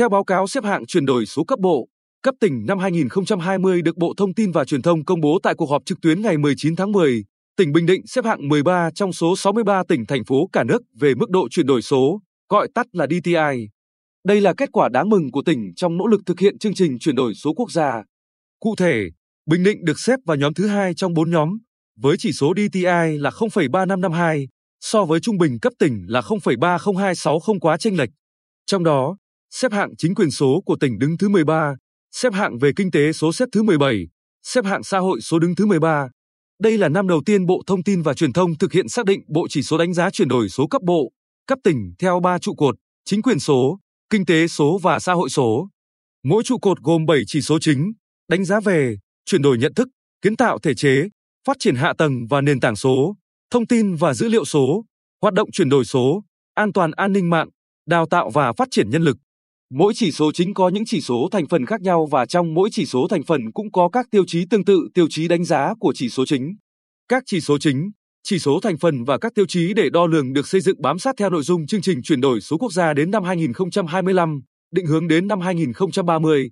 Theo báo cáo xếp hạng chuyển đổi số cấp bộ, cấp tỉnh năm 2020 được Bộ Thông tin và Truyền thông công bố tại cuộc họp trực tuyến ngày 19 tháng 10, tỉnh Bình Định xếp hạng 13 trong số 63 tỉnh thành phố cả nước về mức độ chuyển đổi số, gọi tắt là DTI. Đây là kết quả đáng mừng của tỉnh trong nỗ lực thực hiện chương trình chuyển đổi số quốc gia. Cụ thể, Bình Định được xếp vào nhóm thứ hai trong 4 nhóm, với chỉ số DTI là 0,3552, so với trung bình cấp tỉnh là 0,3026 không quá chênh lệch. Trong đó, xếp hạng chính quyền số của tỉnh đứng thứ 13, xếp hạng về kinh tế số xếp thứ 17, xếp hạng xã hội số đứng thứ 13. Đây là năm đầu tiên Bộ Thông tin và Truyền thông thực hiện xác định bộ chỉ số đánh giá chuyển đổi số cấp bộ, cấp tỉnh theo 3 trụ cột, chính quyền số, kinh tế số và xã hội số. Mỗi trụ cột gồm 7 chỉ số chính, đánh giá về chuyển đổi nhận thức, kiến tạo thể chế, phát triển hạ tầng và nền tảng số, thông tin và dữ liệu số, hoạt động chuyển đổi số, an toàn an ninh mạng, đào tạo và phát triển nhân lực. Mỗi chỉ số chính có những chỉ số thành phần khác nhau và trong mỗi chỉ số thành phần cũng có các tiêu chí tương tự tiêu chí đánh giá của chỉ số chính. Các chỉ số chính, chỉ số thành phần và các tiêu chí để đo lường được xây dựng bám sát theo nội dung chương trình chuyển đổi số quốc gia đến năm 2025, định hướng đến năm 2030.